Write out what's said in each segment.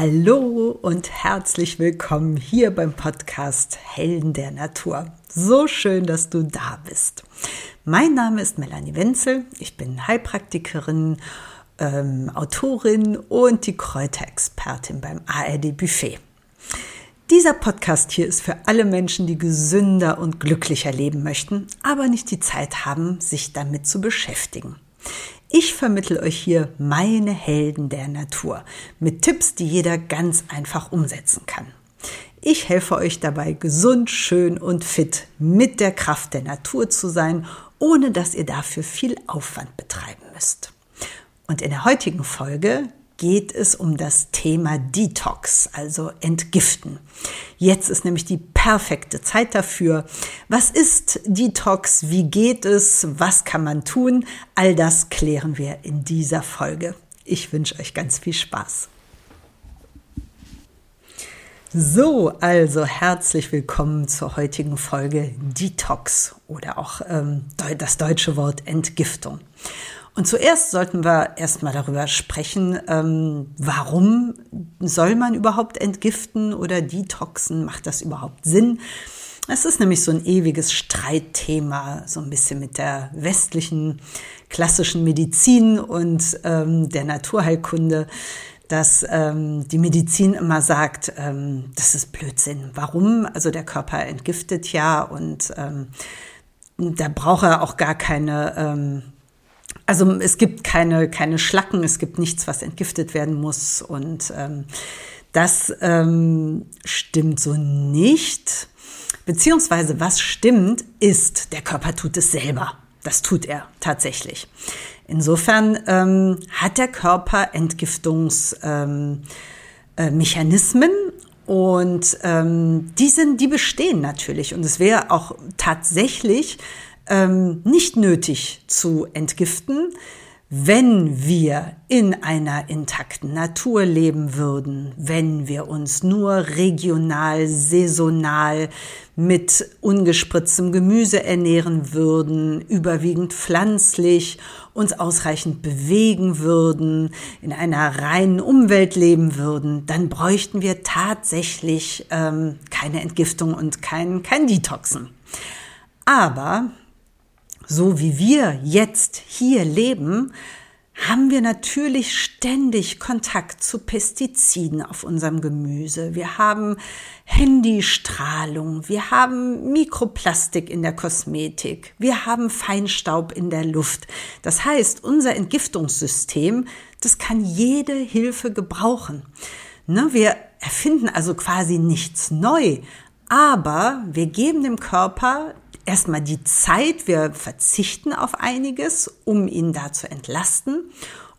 Hallo und herzlich willkommen hier beim Podcast Helden der Natur. So schön, dass du da bist. Mein Name ist Melanie Wenzel. Ich bin Heilpraktikerin, ähm, Autorin und die Kräuterexpertin beim ARD Buffet. Dieser Podcast hier ist für alle Menschen, die gesünder und glücklicher leben möchten, aber nicht die Zeit haben, sich damit zu beschäftigen. Ich vermittel euch hier meine Helden der Natur mit Tipps, die jeder ganz einfach umsetzen kann. Ich helfe euch dabei, gesund, schön und fit mit der Kraft der Natur zu sein, ohne dass ihr dafür viel Aufwand betreiben müsst. Und in der heutigen Folge geht es um das Thema Detox, also Entgiften. Jetzt ist nämlich die perfekte Zeit dafür. Was ist Detox? Wie geht es? Was kann man tun? All das klären wir in dieser Folge. Ich wünsche euch ganz viel Spaß. So, also herzlich willkommen zur heutigen Folge Detox oder auch ähm, das deutsche Wort Entgiftung. Und zuerst sollten wir erstmal darüber sprechen, ähm, warum soll man überhaupt entgiften oder detoxen? Macht das überhaupt Sinn? Es ist nämlich so ein ewiges Streitthema, so ein bisschen mit der westlichen klassischen Medizin und ähm, der Naturheilkunde, dass ähm, die Medizin immer sagt, ähm, das ist Blödsinn. Warum? Also der Körper entgiftet ja und ähm, da braucht er auch gar keine ähm, also es gibt keine, keine Schlacken, es gibt nichts, was entgiftet werden muss. Und ähm, das ähm, stimmt so nicht. Beziehungsweise was stimmt, ist, der Körper tut es selber. Das tut er tatsächlich. Insofern ähm, hat der Körper Entgiftungsmechanismen ähm, äh, und ähm, die, sind, die bestehen natürlich. Und es wäre auch tatsächlich ähm, nicht nötig zu entgiften, wenn wir in einer intakten Natur leben würden, wenn wir uns nur regional, saisonal mit ungespritztem Gemüse ernähren würden, überwiegend pflanzlich, uns ausreichend bewegen würden, in einer reinen Umwelt leben würden, dann bräuchten wir tatsächlich ähm, keine Entgiftung und kein, kein Detoxen. Aber so wie wir jetzt hier leben, haben wir natürlich ständig Kontakt zu Pestiziden auf unserem Gemüse. Wir haben Handystrahlung, wir haben Mikroplastik in der Kosmetik, wir haben Feinstaub in der Luft. Das heißt, unser Entgiftungssystem, das kann jede Hilfe gebrauchen. Ne, wir erfinden also quasi nichts neu, aber wir geben dem Körper erstmal die Zeit, wir verzichten auf einiges, um ihn da zu entlasten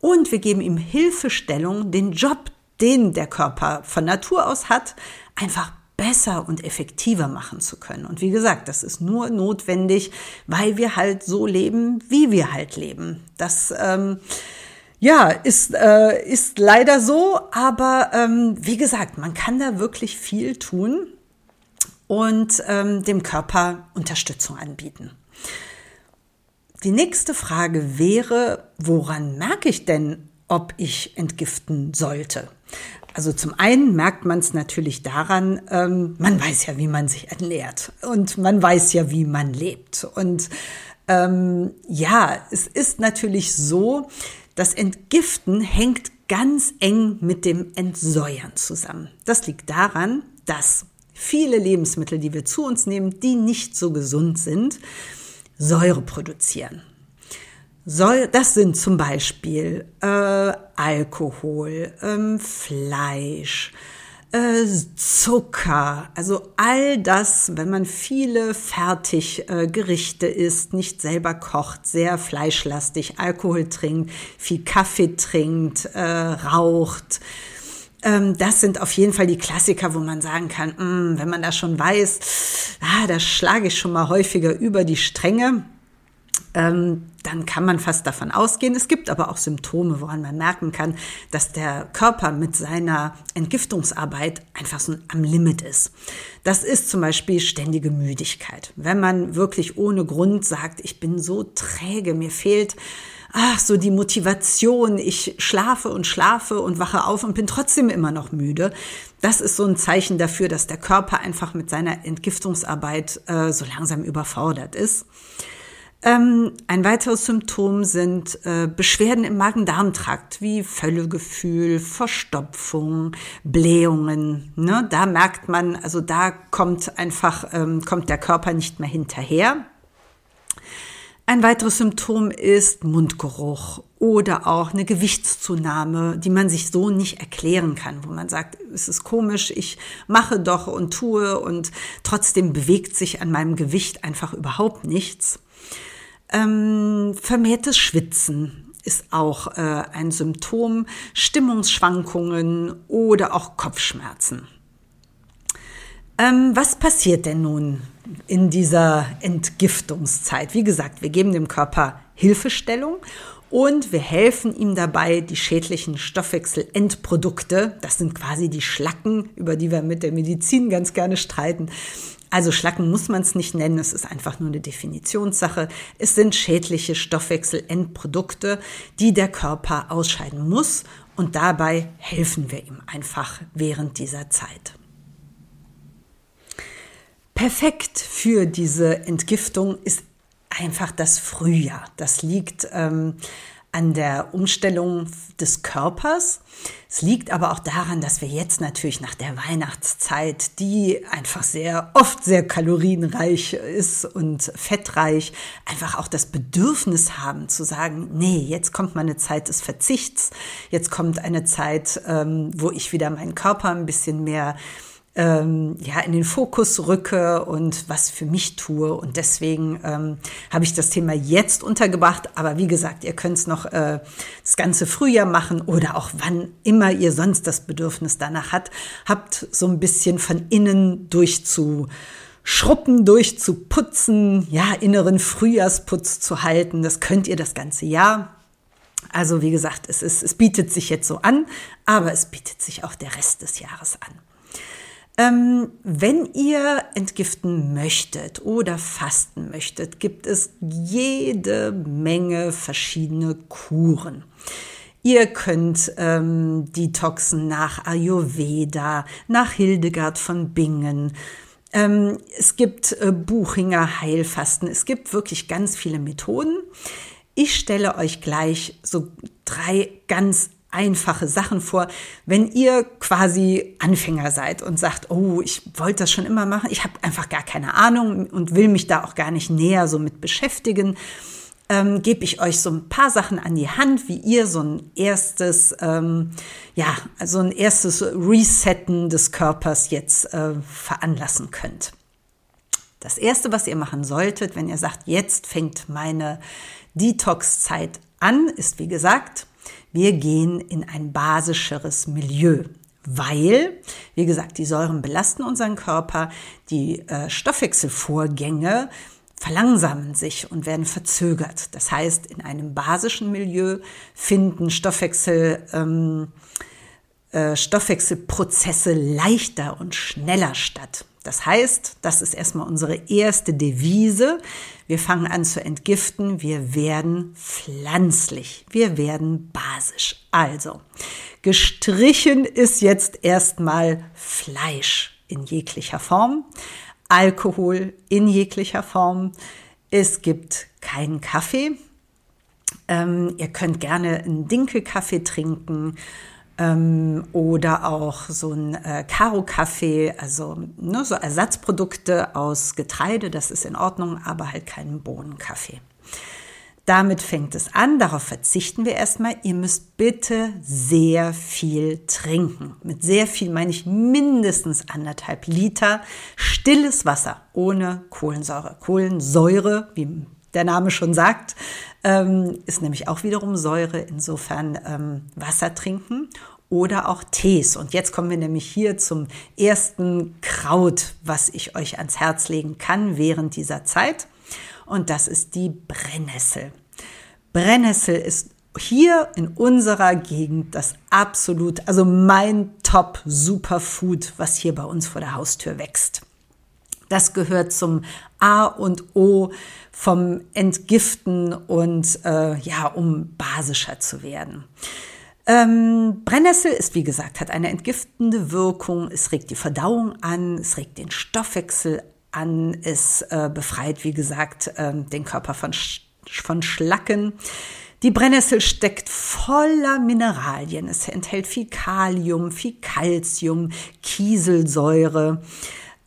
und wir geben ihm Hilfestellung, den Job, den der Körper von Natur aus hat, einfach besser und effektiver machen zu können. Und wie gesagt, das ist nur notwendig, weil wir halt so leben, wie wir halt leben. Das ähm, ja ist äh, ist leider so, aber ähm, wie gesagt, man kann da wirklich viel tun und ähm, dem Körper Unterstützung anbieten. Die nächste Frage wäre, woran merke ich denn, ob ich entgiften sollte? Also zum einen merkt man es natürlich daran, ähm, man weiß ja, wie man sich ernährt und man weiß ja, wie man lebt. Und ähm, ja, es ist natürlich so, das Entgiften hängt ganz eng mit dem Entsäuern zusammen. Das liegt daran, dass viele Lebensmittel, die wir zu uns nehmen, die nicht so gesund sind, Säure produzieren. Das sind zum Beispiel äh, Alkohol, ähm, Fleisch, äh, Zucker, also all das, wenn man viele Fertiggerichte äh, isst, nicht selber kocht, sehr fleischlastig, Alkohol trinkt, viel Kaffee trinkt, äh, raucht, ähm, das sind auf jeden Fall die Klassiker, wo man sagen kann, mh, mm, wenn man das schon weiß, ah, da schlage ich schon mal häufiger über die Stränge. Ähm, dann kann man fast davon ausgehen. Es gibt aber auch Symptome, woran man merken kann, dass der Körper mit seiner Entgiftungsarbeit einfach so am Limit ist. Das ist zum Beispiel ständige Müdigkeit. Wenn man wirklich ohne Grund sagt, ich bin so träge, mir fehlt ach, so die Motivation, ich schlafe und schlafe und wache auf und bin trotzdem immer noch müde. Das ist so ein Zeichen dafür, dass der Körper einfach mit seiner Entgiftungsarbeit äh, so langsam überfordert ist. Ähm, ein weiteres Symptom sind äh, Beschwerden im Magen-Darm-Trakt, wie Völlegefühl, Verstopfung, Blähungen. Ne? Da merkt man, also da kommt einfach, ähm, kommt der Körper nicht mehr hinterher. Ein weiteres Symptom ist Mundgeruch oder auch eine Gewichtszunahme, die man sich so nicht erklären kann, wo man sagt, es ist komisch, ich mache doch und tue und trotzdem bewegt sich an meinem Gewicht einfach überhaupt nichts. Ähm, vermehrtes Schwitzen ist auch äh, ein Symptom, Stimmungsschwankungen oder auch Kopfschmerzen. Ähm, was passiert denn nun in dieser Entgiftungszeit? Wie gesagt, wir geben dem Körper Hilfestellung und wir helfen ihm dabei, die schädlichen Stoffwechselendprodukte, das sind quasi die Schlacken, über die wir mit der Medizin ganz gerne streiten, also Schlacken muss man es nicht nennen, es ist einfach nur eine Definitionssache. Es sind schädliche Stoffwechselendprodukte, die der Körper ausscheiden muss und dabei helfen wir ihm einfach während dieser Zeit. Perfekt für diese Entgiftung ist einfach das Frühjahr. Das liegt ähm, an der Umstellung des Körpers. Es liegt aber auch daran, dass wir jetzt natürlich nach der Weihnachtszeit, die einfach sehr oft sehr kalorienreich ist und fettreich, einfach auch das Bedürfnis haben zu sagen, nee, jetzt kommt mal eine Zeit des Verzichts, jetzt kommt eine Zeit, ähm, wo ich wieder meinen Körper ein bisschen mehr ähm, ja in den Fokus rücke und was für mich tue. Und deswegen ähm, habe ich das Thema jetzt untergebracht. Aber wie gesagt, ihr könnt es noch äh, das ganze Frühjahr machen oder auch wann immer ihr sonst das Bedürfnis danach habt, habt so ein bisschen von innen durchzu Schruppen durchzuputzen, ja, inneren Frühjahrsputz zu halten. Das könnt ihr das ganze Jahr. Also wie gesagt, es, ist, es bietet sich jetzt so an, aber es bietet sich auch der Rest des Jahres an. Ähm, wenn ihr entgiften möchtet oder fasten möchtet, gibt es jede Menge verschiedene Kuren. Ihr könnt ähm, Detoxen nach Ayurveda, nach Hildegard von Bingen. Ähm, es gibt äh, Buchinger Heilfasten. Es gibt wirklich ganz viele Methoden. Ich stelle euch gleich so drei ganz einfache Sachen vor. Wenn ihr quasi Anfänger seid und sagt, oh, ich wollte das schon immer machen, ich habe einfach gar keine Ahnung und will mich da auch gar nicht näher so mit beschäftigen, ähm, gebe ich euch so ein paar Sachen an die Hand, wie ihr so ein erstes, ähm, ja, also ein erstes Resetten des Körpers jetzt äh, veranlassen könnt. Das erste, was ihr machen solltet, wenn ihr sagt, jetzt fängt meine Detox-Zeit an, ist wie gesagt, wir gehen in ein basischeres Milieu, weil, wie gesagt, die Säuren belasten unseren Körper, die äh, Stoffwechselvorgänge verlangsamen sich und werden verzögert. Das heißt, in einem basischen Milieu finden Stoffwechsel, ähm, äh, Stoffwechselprozesse leichter und schneller statt. Das heißt, das ist erstmal unsere erste Devise. Wir fangen an zu entgiften. Wir werden pflanzlich. Wir werden basisch. Also, gestrichen ist jetzt erstmal Fleisch in jeglicher Form, Alkohol in jeglicher Form. Es gibt keinen Kaffee. Ähm, ihr könnt gerne einen Dinkelkaffee trinken ähm, oder auch so ein äh, Karo-Kaffee, also ne, so Ersatzprodukte aus Getreide, das ist in Ordnung, aber halt keinen Bohnenkaffee. Damit fängt es an, darauf verzichten wir erstmal. Ihr müsst bitte sehr viel trinken. Mit sehr viel meine ich mindestens anderthalb Liter stilles Wasser ohne Kohlensäure. Kohlensäure, wie der Name schon sagt, ähm, ist nämlich auch wiederum Säure. Insofern ähm, Wasser trinken oder auch Tees. Und jetzt kommen wir nämlich hier zum ersten Kraut, was ich euch ans Herz legen kann während dieser Zeit. Und das ist die Brennnessel. Brennnessel ist hier in unserer Gegend das absolut, also mein Top Superfood, was hier bei uns vor der Haustür wächst. Das gehört zum A und O vom Entgiften und äh, ja, um basischer zu werden. Ähm, Brennnessel ist, wie gesagt, hat eine entgiftende Wirkung. Es regt die Verdauung an, es regt den Stoffwechsel an, es äh, befreit, wie gesagt, äh, den Körper von, von Schlacken. Die Brennnessel steckt voller Mineralien. Es enthält viel Kalium, viel Calcium, Kieselsäure.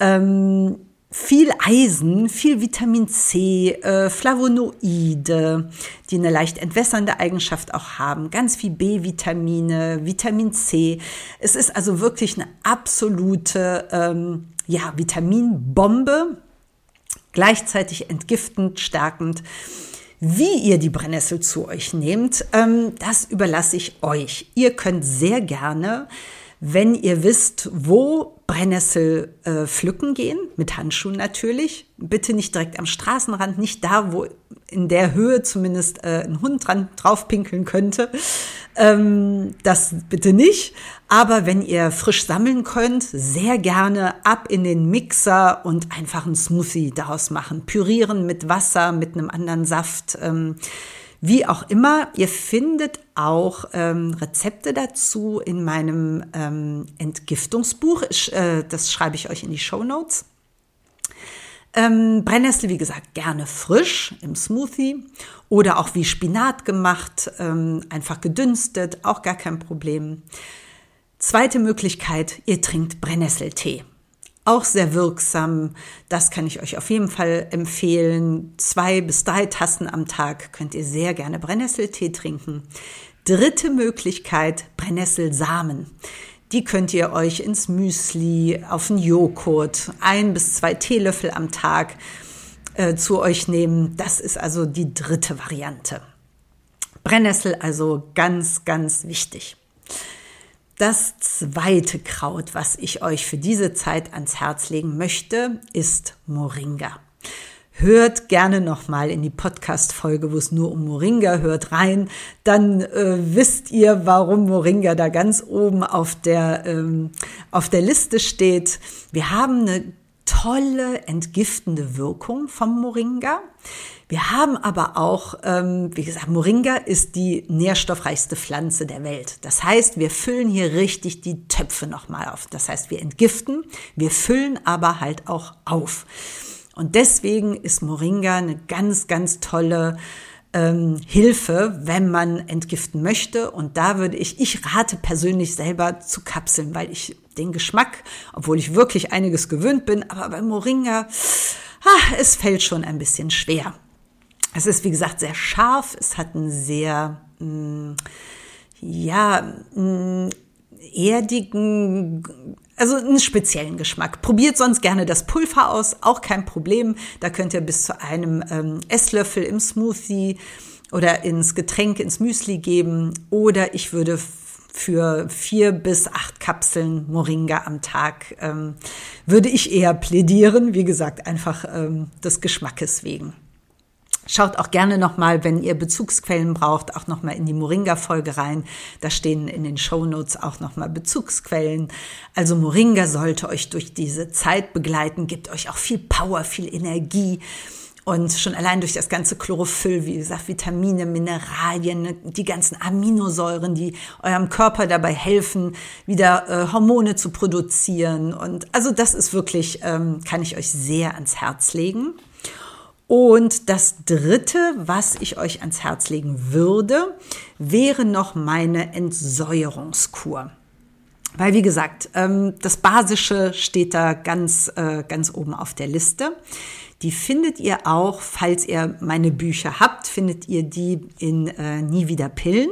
Ähm, viel Eisen, viel Vitamin C, äh, Flavonoide, die eine leicht entwässernde Eigenschaft auch haben, ganz viel B-Vitamine, Vitamin C. Es ist also wirklich eine absolute ähm, ja, Vitaminbombe, gleichzeitig entgiftend, stärkend. Wie ihr die Brennnessel zu euch nehmt, ähm, das überlasse ich euch. Ihr könnt sehr gerne wenn ihr wisst, wo Brennnessel äh, pflücken gehen, mit Handschuhen natürlich, bitte nicht direkt am Straßenrand, nicht da, wo in der Höhe zumindest äh, ein Hund dran drauf pinkeln könnte. Ähm, das bitte nicht. Aber wenn ihr frisch sammeln könnt, sehr gerne ab in den Mixer und einfach einen Smoothie daraus machen. Pürieren mit Wasser, mit einem anderen Saft. Ähm, wie auch immer, ihr findet auch ähm, Rezepte dazu in meinem ähm, Entgiftungsbuch. Ich, äh, das schreibe ich euch in die Show Notes. Ähm, Brennnessel, wie gesagt, gerne frisch im Smoothie oder auch wie Spinat gemacht, ähm, einfach gedünstet, auch gar kein Problem. Zweite Möglichkeit, ihr trinkt Brennnesseltee auch sehr wirksam. Das kann ich euch auf jeden Fall empfehlen. Zwei bis drei Tassen am Tag könnt ihr sehr gerne Brennnesseltee trinken. Dritte Möglichkeit, Brennnesselsamen. Die könnt ihr euch ins Müsli, auf den Joghurt, ein bis zwei Teelöffel am Tag äh, zu euch nehmen. Das ist also die dritte Variante. Brennnessel also ganz, ganz wichtig. Das zweite Kraut, was ich euch für diese Zeit ans Herz legen möchte, ist Moringa. Hört gerne nochmal in die Podcast-Folge, wo es nur um Moringa hört rein. Dann äh, wisst ihr, warum Moringa da ganz oben auf der, ähm, auf der Liste steht. Wir haben eine tolle entgiftende Wirkung vom Moringa. Wir haben aber auch, ähm, wie gesagt, Moringa ist die nährstoffreichste Pflanze der Welt. Das heißt, wir füllen hier richtig die Töpfe nochmal auf. Das heißt, wir entgiften, wir füllen aber halt auch auf. Und deswegen ist Moringa eine ganz, ganz tolle ähm, Hilfe, wenn man entgiften möchte. Und da würde ich, ich rate persönlich selber zu Kapseln, weil ich den Geschmack, obwohl ich wirklich einiges gewöhnt bin, aber bei Moringa, ah, es fällt schon ein bisschen schwer. Es ist, wie gesagt, sehr scharf. Es hat einen sehr, mh, mm, ja, mh, mm, erdigen, also einen speziellen Geschmack. Probiert sonst gerne das Pulver aus, auch kein Problem. Da könnt ihr bis zu einem ähm, Esslöffel im Smoothie oder ins Getränk, ins Müsli geben. Oder ich würde für vier bis acht Kapseln Moringa am Tag ähm, würde ich eher plädieren. Wie gesagt, einfach ähm, des Geschmackes wegen. Schaut auch gerne nochmal, wenn ihr Bezugsquellen braucht, auch nochmal in die Moringa-Folge rein. Da stehen in den Show Notes auch nochmal Bezugsquellen. Also Moringa sollte euch durch diese Zeit begleiten, gibt euch auch viel Power, viel Energie. Und schon allein durch das ganze Chlorophyll, wie gesagt, Vitamine, Mineralien, die ganzen Aminosäuren, die eurem Körper dabei helfen, wieder äh, Hormone zu produzieren. Und also das ist wirklich, ähm, kann ich euch sehr ans Herz legen. Und das Dritte, was ich euch ans Herz legen würde, wäre noch meine Entsäuerungskur. Weil, wie gesagt, ähm, das Basische steht da ganz, äh, ganz oben auf der Liste. Die findet ihr auch, falls ihr meine Bücher habt, findet ihr die in äh, Nie wieder Pillen.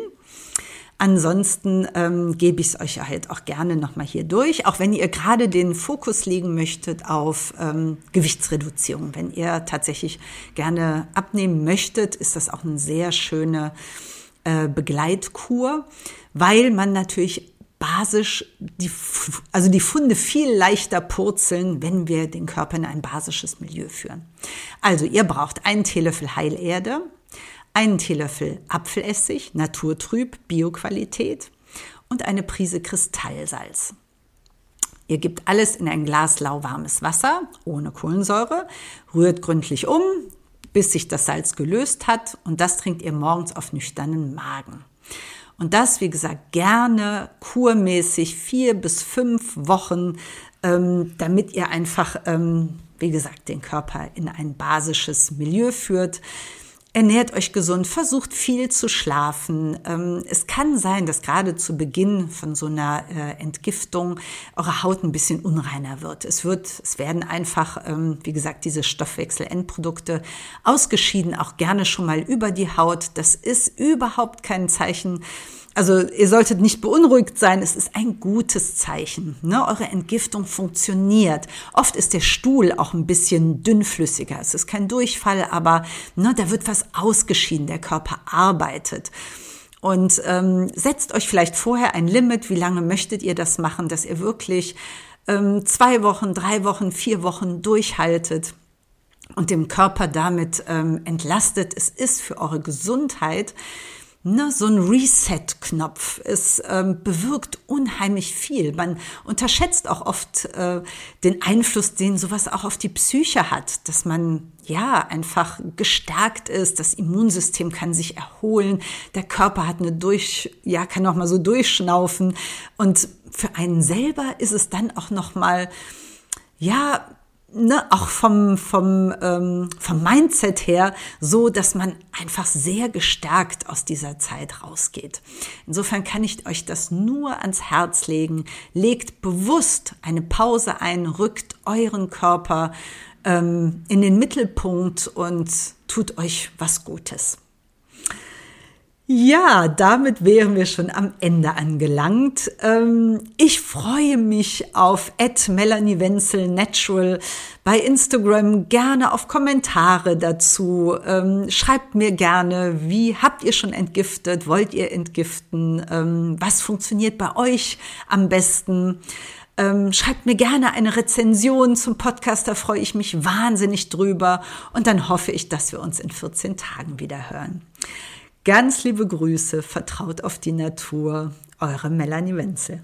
Ansonsten ähm, gebe ich es euch halt auch gerne nochmal hier durch, auch wenn ihr gerade den Fokus legen möchtet auf ähm, Gewichtsreduzierung. Wenn ihr tatsächlich gerne abnehmen möchtet, ist das auch eine sehr schöne äh, Begleitkur, weil man natürlich basisch die, also die Funde viel leichter purzeln, wenn wir den Körper in ein basisches Milieu führen. Also ihr braucht einen Teelöffel Heilerde, einen Teelöffel Apfelessig, naturtrüb, Bioqualität und eine Prise Kristallsalz. Ihr gebt alles in ein Glas lauwarmes Wasser ohne Kohlensäure, rührt gründlich um, bis sich das Salz gelöst hat und das trinkt ihr morgens auf nüchternen Magen. Und das, wie gesagt, gerne kurmäßig vier bis fünf Wochen, ähm, damit ihr einfach, ähm, wie gesagt, den Körper in ein basisches Milieu führt. Ernährt euch gesund, versucht viel zu schlafen. Ähm, es kann sein, dass gerade zu Beginn von so einer äh, Entgiftung eure Haut ein bisschen unreiner wird. Es wird, es werden einfach, ähm, wie gesagt, diese Stoffwechselendprodukte ausgeschieden, auch gerne schon mal über die Haut. Das ist überhaupt kein Zeichen also ihr solltet nicht beunruhigt sein, es ist ein gutes Zeichen. Ne? Eure Entgiftung funktioniert. Oft ist der Stuhl auch ein bisschen dünnflüssiger. Es ist kein Durchfall, aber ne, da wird was ausgeschieden, der Körper arbeitet. Und ähm, setzt euch vielleicht vorher ein Limit, wie lange möchtet ihr das machen, dass ihr wirklich ähm, zwei Wochen, drei Wochen, vier Wochen durchhaltet und dem Körper damit ähm, entlastet. Es ist für eure Gesundheit Ne, so ein Reset-Knopf. Es ähm, bewirkt unheimlich viel. Man unterschätzt auch oft äh, den Einfluss, den sowas auch auf die Psyche hat, dass man ja einfach gestärkt ist, das Immunsystem kann sich erholen, der Körper hat eine durch, ja kann auch mal so durchschnaufen und für einen selber ist es dann auch noch mal ja ne, auch vom, vom, ähm, vom Mindset her so, dass man einfach sehr gestärkt aus dieser Zeit rausgeht. Insofern kann ich euch das nur ans Herz legen. Legt bewusst eine Pause ein, rückt euren Körper ähm, in den Mittelpunkt und tut euch was Gutes. Ja, damit wären wir schon am Ende angelangt. Ähm, ich freue mich auf Melanie Wenzel Natural bei Instagram gerne auf Kommentare dazu. Ähm, schreibt mir gerne, wie habt ihr schon entgiftet? Wollt ihr entgiften? Ähm, was funktioniert bei euch am besten? schreibt mir gerne eine Rezension zum Podcast, da freue ich mich wahnsinnig drüber. Und dann hoffe ich, dass wir uns in 14 Tagen wieder hören. Ganz liebe Grüße, vertraut auf die Natur, eure Melanie Wenzel.